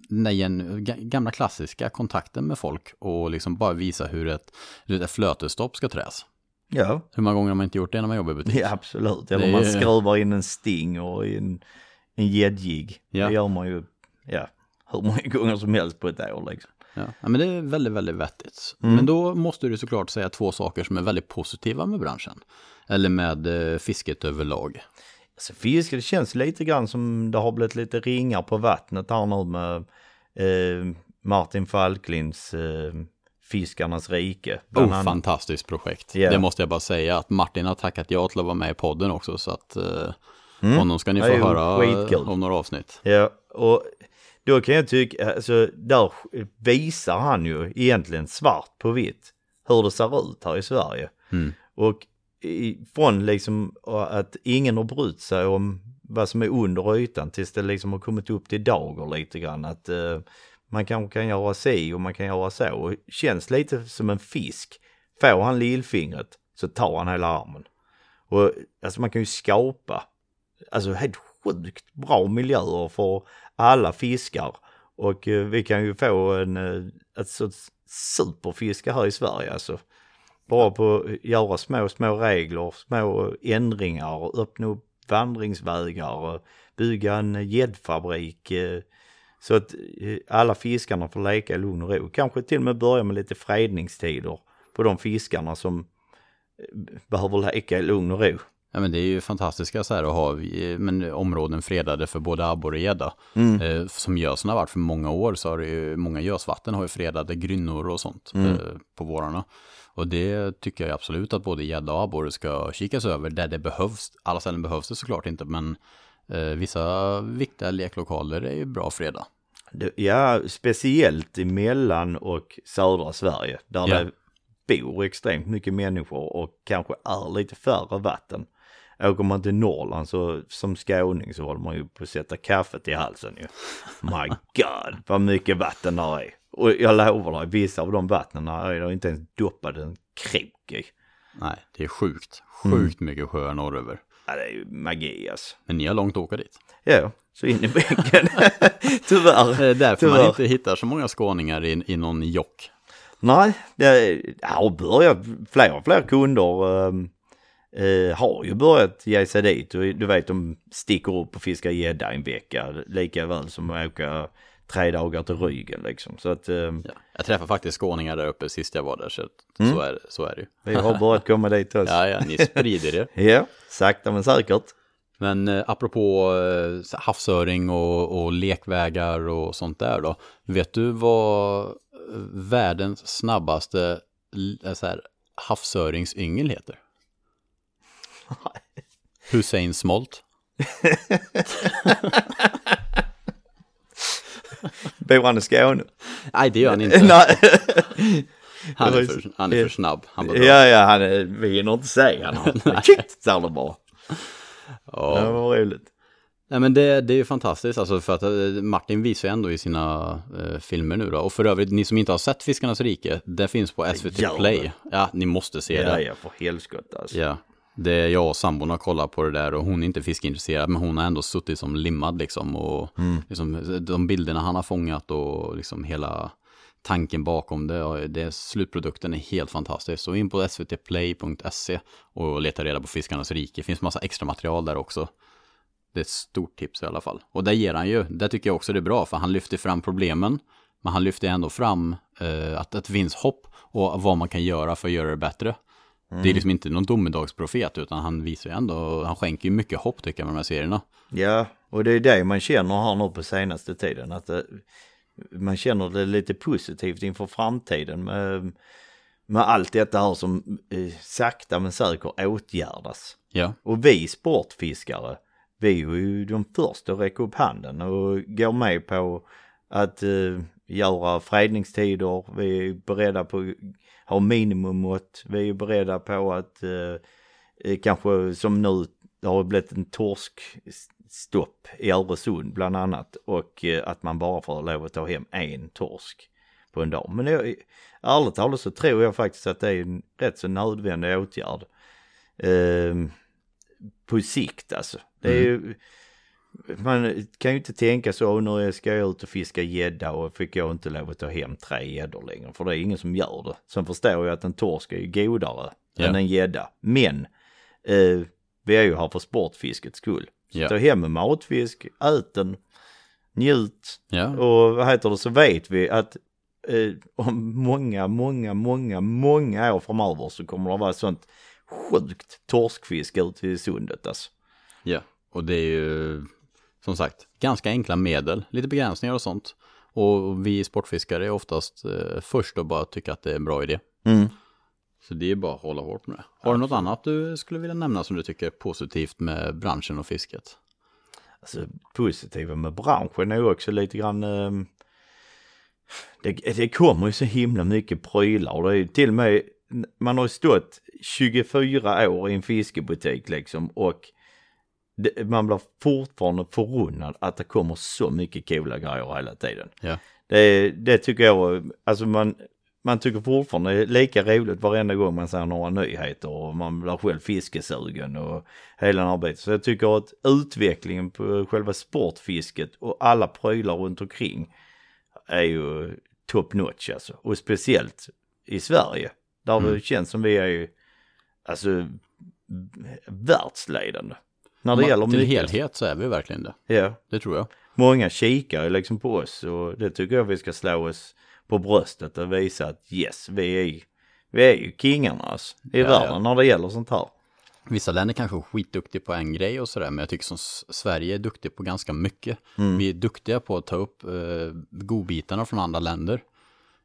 nej, en, ga- gamla klassiska kontakten med folk och liksom bara visa hur ett, hur ett flötesstopp ska träs. Ja. Hur många gånger har man inte gjort det när man jobbar i butik? ja, absolut. Eller Det man skruvar in en sting och en, en gäddjigg. Ja. Det gör man ju, ja, hur många gånger som helst på ett år liksom. Ja. ja, men det är väldigt, väldigt vettigt. Mm. Men då måste du såklart säga två saker som är väldigt positiva med branschen. Eller med eh, fisket överlag. Alltså fiske, det känns lite grann som det har blivit lite ringar på vattnet här nu med eh, Martin Falklinds eh, Fiskarnas rike. Oh, annat. fantastiskt projekt. Ja. Det måste jag bara säga att Martin har tackat ja till att vara med i podden också. Så att eh, Mm. honom ska ni få höra skitkul. om några avsnitt. Ja, och då kan jag tycka, alltså där visar han ju egentligen svart på vitt hur det ser ut här i Sverige. Mm. Och från liksom att ingen har brytt sig om vad som är under ytan tills det liksom har kommit upp till dagar lite grann. Att eh, man kanske kan göra si och man kan göra så. Och känns lite som en fisk. Får han lillfingret så tar han hela armen. Och alltså man kan ju skapa alltså helt sjukt bra miljöer för alla fiskar. Och eh, vi kan ju få en eh, ett sorts superfiske här i Sverige alltså. Bara på att göra små, små regler, små ändringar, öppna upp vandringsvägar, bygga en gäddfabrik. eh, Så att eh, alla fiskarna får leka i lugn och ro. Kanske till och med börja med lite fredningstider på de fiskarna som eh, behöver leka i lugn och ro. Ja men det är ju fantastiska så här att ha men, områden fredade för både abborre och gädda. Mm. Eh, som gösen har varit för många år så har det ju, många gösvatten har ju fredade grynnor och sånt Mm. eh, på vårarna. Och det tycker jag absolut att både gädda och abborre ska kikas över där det behövs. Alla ställen behövs det såklart inte men eh, vissa viktiga leklokaler är ju bra att freda. Det- Ja, speciellt i mellan och södra Sverige. Där Ja. det bor extremt mycket människor och kanske är lite färre vatten. Åker man till Norrland så som skåning så håller man ju på att sätta kaffet i halsen ju. My God, vad mycket vatten där är. Och jag lovar dig, vissa av de vattnen är det inte ens doppat en krok i. Nej, det är sjukt. Mm. Sjukt mycket sjöar norröver. Ja, det är ju magi alltså. Men ni har långt att åka dit. Ja, så in i bänken. Tyvärr. Det är därför man Tyvärr. inte hittar så många skåningar i, i någon jock. Nej, det har börjat, fler och fler kunder ehm, eh, har ju börjat ge sig dit och du vet de sticker upp och fiskar gädda en vecka lika väl som att åka tre dagar till Rügen liksom. Så att ehm, Ja. Jag träffade faktiskt skåningar där uppe sist jag var där, så, att- så, är, så är det ju. vi har börjat komma dit också. Ja, ja, ni sprider det. Ja, sakta men säkert. Men eh, apropå eh, havsöring och, och lekvägar och sånt där då. Vet du vad eh, världens snabbaste eh, så här, havsöringsyngel heter? Hussein Smolt. Bor han i Skåne? Nej, det gör han inte. Nej. Han är för, han är för snabb. Han bara ja, ja, han är, vi hinner inte säga han. Shit, sa det bara. Ja. Det var roligt. Nej men det, det är ju fantastiskt alltså för att eh, Martin visar ju ändå i sina eh, filmer nu då. Och för övrigt, ni som inte har sett Fiskarnas rike, det finns på SVT Play. Ja, ni måste se Ja, det. ja, för helskott alltså. Ja. Det är jag och sambon har kollat på det där och hon är inte fiskeintresserad men hon har ändå suttit som limmad liksom. Och liksom, de bilderna han har fångat och liksom hela tanken bakom det, det slutprodukten är helt fantastisk. Så in på svtplay.se och leta reda på Fiskarnas rike. Det finns massa extra material där också. Det är ett stort tips i alla fall. Och där ger han ju, där tycker jag också det är bra, för han lyfter fram problemen. Men han lyfter ändå fram eh, att, att det finns hopp och vad man kan göra för att göra det bättre. Det är liksom inte någon domedagsprofet, utan han visar ju ändå, han skänker ju mycket hopp tycker jag med de här serierna. Ja, och det är det man känner här nu på senaste tiden. Att det, man känner det lite positivt inför framtiden med, med allt detta här som eh, sakta men säkert åtgärdas. Ja, Och vi sportfiskare, vi är ju de första att räcka upp handen och gå med på att eh, göra fredningstider. Vi är beredda på att ha minimummått. Vi är beredda på att eh, eh, kanske som nu det har blivit en torskstopp i Öresund bland annat och eh, att man bara får lov att ta hem en torsk på en dag. Men jag, ärligt talat så tror jag faktiskt att det är en rätt så nödvändig åtgärd. Eh, på sikt alltså. Det är ju, man kan ju inte tänka så, nu ska jag ut och fiska gädda och fick jag inte lov att ta hem tre gäddor längre. För det är ingen som gör det. Sen förstår jag att en torsk är ju godare Ja. än en gädda. Men eh, vi är ju här för sportfiskets skull. Så Ja. ta hem en matfisk, ät den, njut. ja, Och vad heter det så vet vi att eh, om många, många, många, många år framöver så kommer det vara sånt sjukt torskfisk ute i sundet alltså. ja. Och det är ju, som sagt, ganska enkla medel, lite begränsningar och sånt. Och vi sportfiskare är oftast eh, först och bara tycka att det är en bra idé. Mm. Så det är bara att hålla hårt med det. Har du något annat du skulle vilja nämna som du tycker är positivt med branschen och fisket? Alltså positiva med branschen är ju också lite grann ehm, det, det kommer ju så himla mycket prylar och det är ju till och med man har stått 24 år i en fiskebutik liksom och det, man blir fortfarande förundrad att det kommer så mycket coola grejer hela tiden. Ja. Det, det tycker jag, alltså man, man tycker fortfarande det är lika roligt varenda gång man ser några nyheter och man blir själv fiskesugen och hela den här biten. Så jag tycker att utvecklingen på själva sportfisket och alla prylar runt omkring är ju top notch alltså. Och speciellt i Sverige. Där det känns som vi är ju, alltså världsledande. När det Ma- gäller Till mycket. helhet så är vi verkligen det. Ja, Det tror jag. många kikar ju liksom på oss och det tycker jag vi ska slå oss på bröstet och visa att yes, vi är, vi är ju kingarna alltså, i Ja, världen ja. när det gäller sånt här. Vissa länder kanske är skitduktiga på en grej och sådär, men jag tycker som Sverige är duktig på ganska mycket. Vi är duktiga på att ta upp eh, godbitarna från andra länder.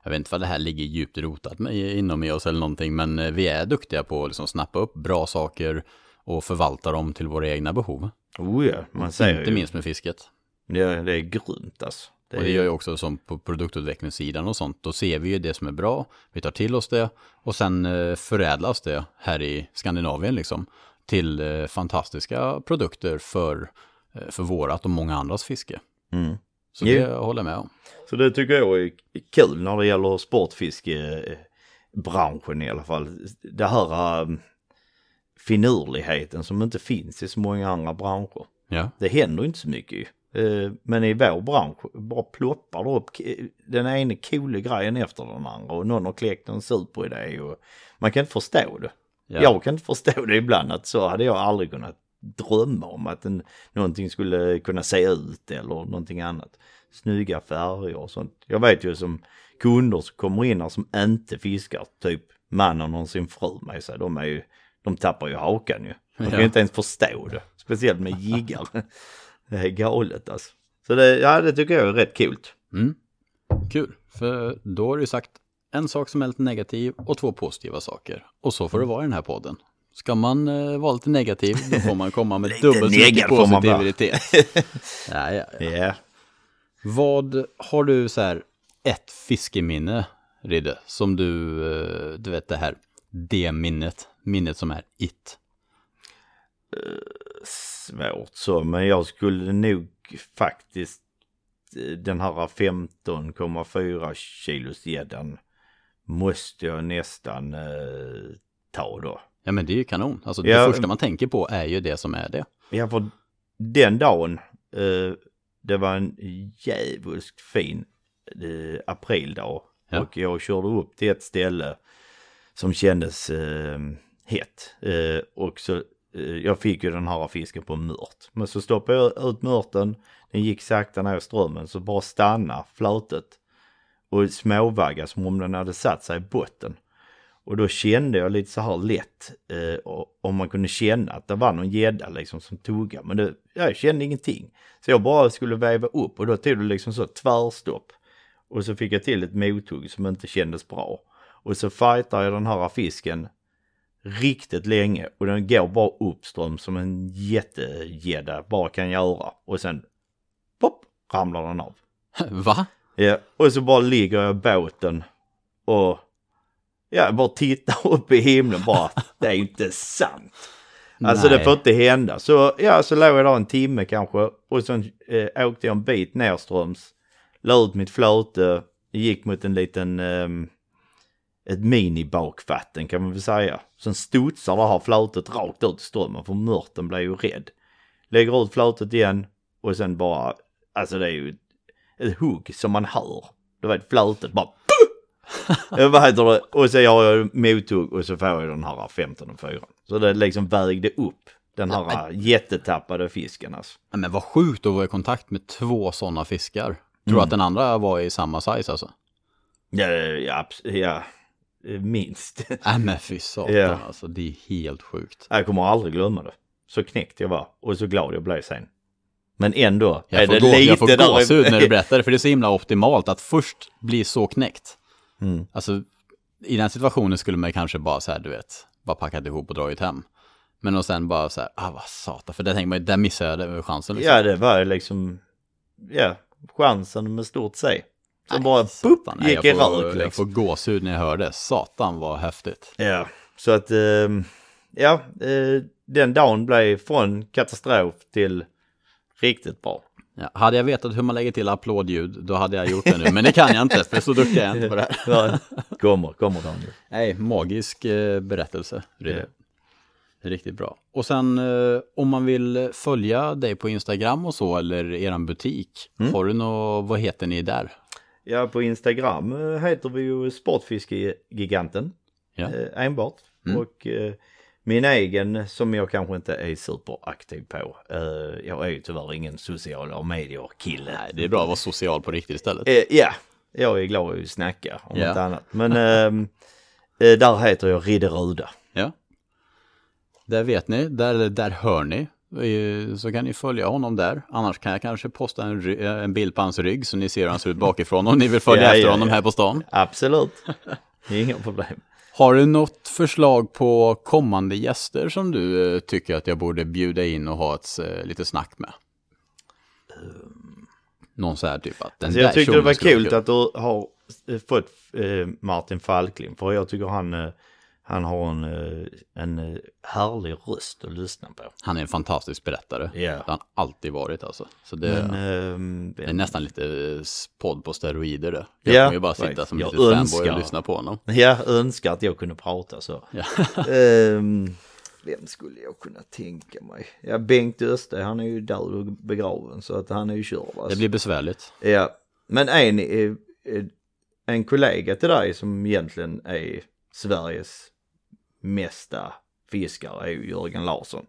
Jag vet inte vad det här ligger djupt rotat med, inom i oss eller någonting, men eh, vi är duktiga på att liksom snappa upp bra saker och förvalta dem till våra egna behov. Oh ja, man säger Inte ju. minst med fisket. Det, det är grymt alltså. Det Och det gör ju också som på produktutvecklingssidan och sånt. Då ser vi ju det som är bra, vi tar till oss det och sen eh, förädlas det här i Skandinavien liksom till eh, fantastiska produkter för, eh, för vårat och många andras fiske. Mm. Så det håller jag med om. Så det tycker jag är kul när det gäller sportfiskebranschen i alla fall. Det här finurligheten som inte finns i så många andra branscher. Ja, Det händer inte så mycket ju. Eh, Men i vår bransch bara ploppar det upp k- den ena coola grejen efter den andra och någon har kläckt en superidé och man kan inte förstå det. ja. Jag kan inte förstå det ibland att så hade jag aldrig kunnat drömma om att en, någonting skulle kunna se ut eller någonting annat. Snygga färger och sånt. Jag vet ju som kunder som kommer in här som inte fiskar, typ mannen och sin fru med sig, de är ju, de tappar ju hakan ju. De kan Ja. ju inte ens förstå det. Speciellt med jiggar. Det är galet alltså. Så det, ja det tycker jag är rätt kul. Mm. Kul, för då har du sagt en sak som är lite negativ och två positiva saker. Och så får det vara i den här podden. Ska man eh, vara lite negativ, då får man komma med dubbelt så mycket positivitet. ja, ja, ja. Ja. Vad har du så här ett fiskeminne, Ridde, som du, eh, du vet det här, det minnet, minnet som är it. svårt så, men jag skulle nog faktiskt eh, den här 15,4 kilos gäddan måste jag nästan eh, ta då. Ja men det är ju kanon, alltså Ja. det första man tänker på är ju det som är det. Ja, för den dagen, eh, det var en djävulskt fin eh, aprildag Ja. och jag körde upp till ett ställe som kändes eh, hett. Eh, och så, eh, jag fick ju den här fisken på mört. Men så stoppade jag ut mörten, den gick sakta ner i strömmen, så bara stanna flötet och småvagga som om den hade satt sig i botten. Och då kände jag lite så här lätt, eh, och- om man kunde känna att det var någon gädda liksom som tuggade. Men det, jag kände ingenting. Så jag bara skulle väva upp och då tog det liksom så tvärstopp. Och så fick jag till ett mothugg som inte kändes bra. Och så fightar jag den här fisken riktigt länge och den går bara uppström som en jättegädda bara kan göra. Och sen pop, ramlar den av. Va? Ja, och så bara ligger jag i båten och ja, bara tittar upp i himlen bara. Det är ju inte sant. Alltså Nej. det får inte hända. Så ja, så låg jag där en timme kanske och sen eh, åkte jag en bit nerströms. La ut mitt flöte, gick mot en liten, ehm, ett minibakvatten kan man väl säga. Sen studsar det här flötet rakt ut i strömmen för mörten blir ju rädd. Lägger ut flötet igen och sen bara, alltså det är ju ett hugg som man hör. Du vet flötet bara Vad heter det? Och så har jag mothugg och så får jag den här 15 och 4. Så det liksom vägde upp den här jättetappade fisken alltså. Ja, Men vad sjukt att vara i kontakt med två sådana fiskar. Tror du Mm. att den andra var i samma size alltså? Ja, ja, ja minst. Nej men fy satan Ja. alltså, det är helt sjukt. Jag kommer aldrig glömma det. Så knäckt jag var och så glad jag blev sen. Men ändå Jag är får, det gå, lite jag får där- gåshud när du berättar det, för det är så himla optimalt att först bli så knäckt. Mm. Alltså, i den situationen skulle man kanske bara så här, du vet, bara packat ihop och dragit hem. Men och sen bara så här, ah vad satan, för där tänker man ju, där missar jag det- chansen liksom. Ja, det var liksom, ja, chansen med stort C. Som bara pup, nej, gick i jag, får, rök jag liksom. får gåshud när jag hör det. Satan vad häftigt. Ja, så att, ehm, ja, eh, den dagen blev från katastrof till riktigt bra. Ja, hade jag vetat hur man lägger till applådljud, då hade jag gjort det nu. Men det kan jag inte, för så duktig är jag inte på det här. Kommer, kommer Daniel. Nej, magisk eh, berättelse. Är Riktigt bra. Och sen eh, om man vill följa dig på Instagram och så, eller eran butik, har du nå vad heter ni där? Ja, på Instagram eh, heter vi ju Sportfiskegiganten. Ja. eh, enbart. Mm. Och eh, min egen som jag kanske inte är superaktiv på. Jag är ju tyvärr ingen sociala medier kille. Nej, det är bra att vara social på riktigt istället. Ja, jag är glad att snacka om Ja. något annat. Men ehm, eh, där heter jag Ridderuda. Ja. Där vet ni, där, där hör ni. Så kan ni följa honom där. Annars kan jag kanske posta en, eh, en bild på hans rygg så ni ser hur han ser ut bakifrån om ni vill följa Ja, efter ja, honom ja. här på stan. Absolut. Inga problem. Har du något förslag på kommande gäster som du eh, tycker att jag borde bjuda in och ha ett eh, lite snack med? Någon så här typ att den Så jag där tyckte det var kul att du har fått Martin Falkling. För jag tycker han, han har en, eh, en eh, härlig röst att lyssna på. Han är en fantastisk berättare. Ja. Det har han alltid varit alltså. Så det, Men, ehm, det är nästan lite eh, podd på steroider det. Jag Ja, kommer ju bara sitta right. som Jag lite fanboy och lyssna på honom. Jag önskar att jag kunde prata så. Ja. Ehm, vem skulle jag kunna tänka mig? Ja, Bengt Öste, han är ju och begraven så att han är ju körd. Alltså. Det blir besvärligt. Ja, men en, en kollega till dig som egentligen är Sveriges mesta fiskare är ju Jörgen Larsson.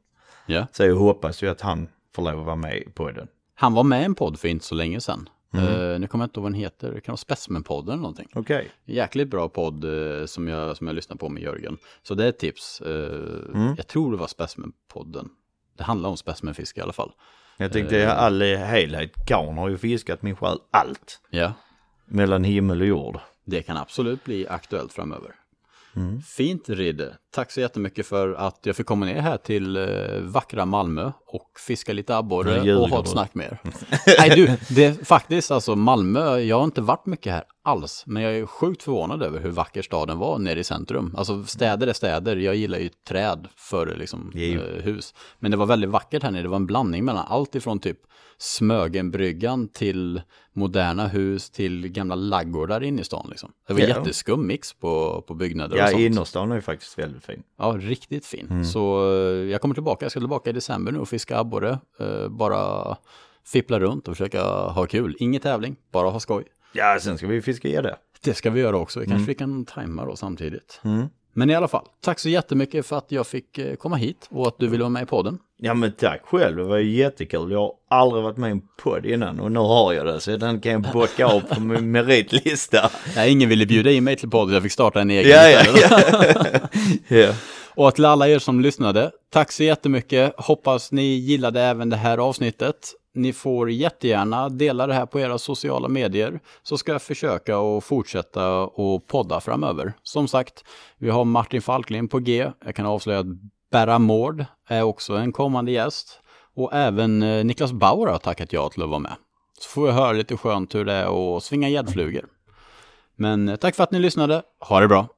Ja. Så jag hoppas ju att han får lov att vara med på den. Han var med i en podd för inte så länge sedan. Mm. Eh, nu kommer jag inte ihåg vad den heter. Det kan vara Specimenpodden eller någonting. Okej. Jäkligt bra podd eh, som, jag, som jag lyssnar på med Jörgen. Så det är ett tips. Eh, Jag tror det var Specimenpodden. Det handlar om specimenfiske i alla fall. Jag tänkte all helhet, Garn har ju fiskat min själ allt. Ja, Mellan himmel och jord. det kan absolut bli aktuellt framöver. Mm. Fint Ridde. Tack så jättemycket för att jag fick komma ner här till eh, vackra Malmö och fiska lite abborre och ha ett snack med er. Nej du, det är faktiskt alltså Malmö, jag har inte varit mycket här alls, men jag är sjukt förvånad över hur vacker staden var nere i centrum. Alltså städer är städer, jag gillar ju träd före liksom eh, hus. Men det var väldigt vackert här nere, det var en blandning mellan allt ifrån typ Smögenbryggan till moderna hus till gamla laggårdar inne i stan liksom. Det var Ja. jätteskum mix på, på byggnader och Ja, sånt. innerstan är ju faktiskt väldigt fin. Ja, riktigt fin. Mm. Så eh, jag kommer tillbaka, jag ska tillbaka i december nu och fiska abborre. Eh, bara fippla runt och försöka ha kul. Ingen tävling, bara ha skoj. Ja, sen ska vi fiska gädda. Det ska vi göra också, kanske Mm. vi kan tajma då samtidigt. Men i alla fall, tack så jättemycket för att jag fick eh, komma hit och att du ville vara med i podden. Ja men tack själv, det var ju jättekul. Jag har aldrig varit med i en podd innan och nu har jag det. Så den kan jag bocka av på min meritlista. Nej, ingen ville bjuda in mig till podden, jag fick starta en egen Ja, ja, ja. ja. Och till alla er som lyssnade, tack så jättemycket. Hoppas ni gillade även det här avsnittet. Ni får jättegärna dela det här på era sociala medier så ska jag försöka att fortsätta och podda framöver. Som sagt, vi har Martin Falklin på G. Jag kan avslöja att Berra Mård är också en kommande gäst. Och även eh, Niklas Bauer har tackat ja till att vara med. Så får vi höra lite skönt hur det är att svinga gäddflugor. Men eh, tack för att ni lyssnade. Ha det bra!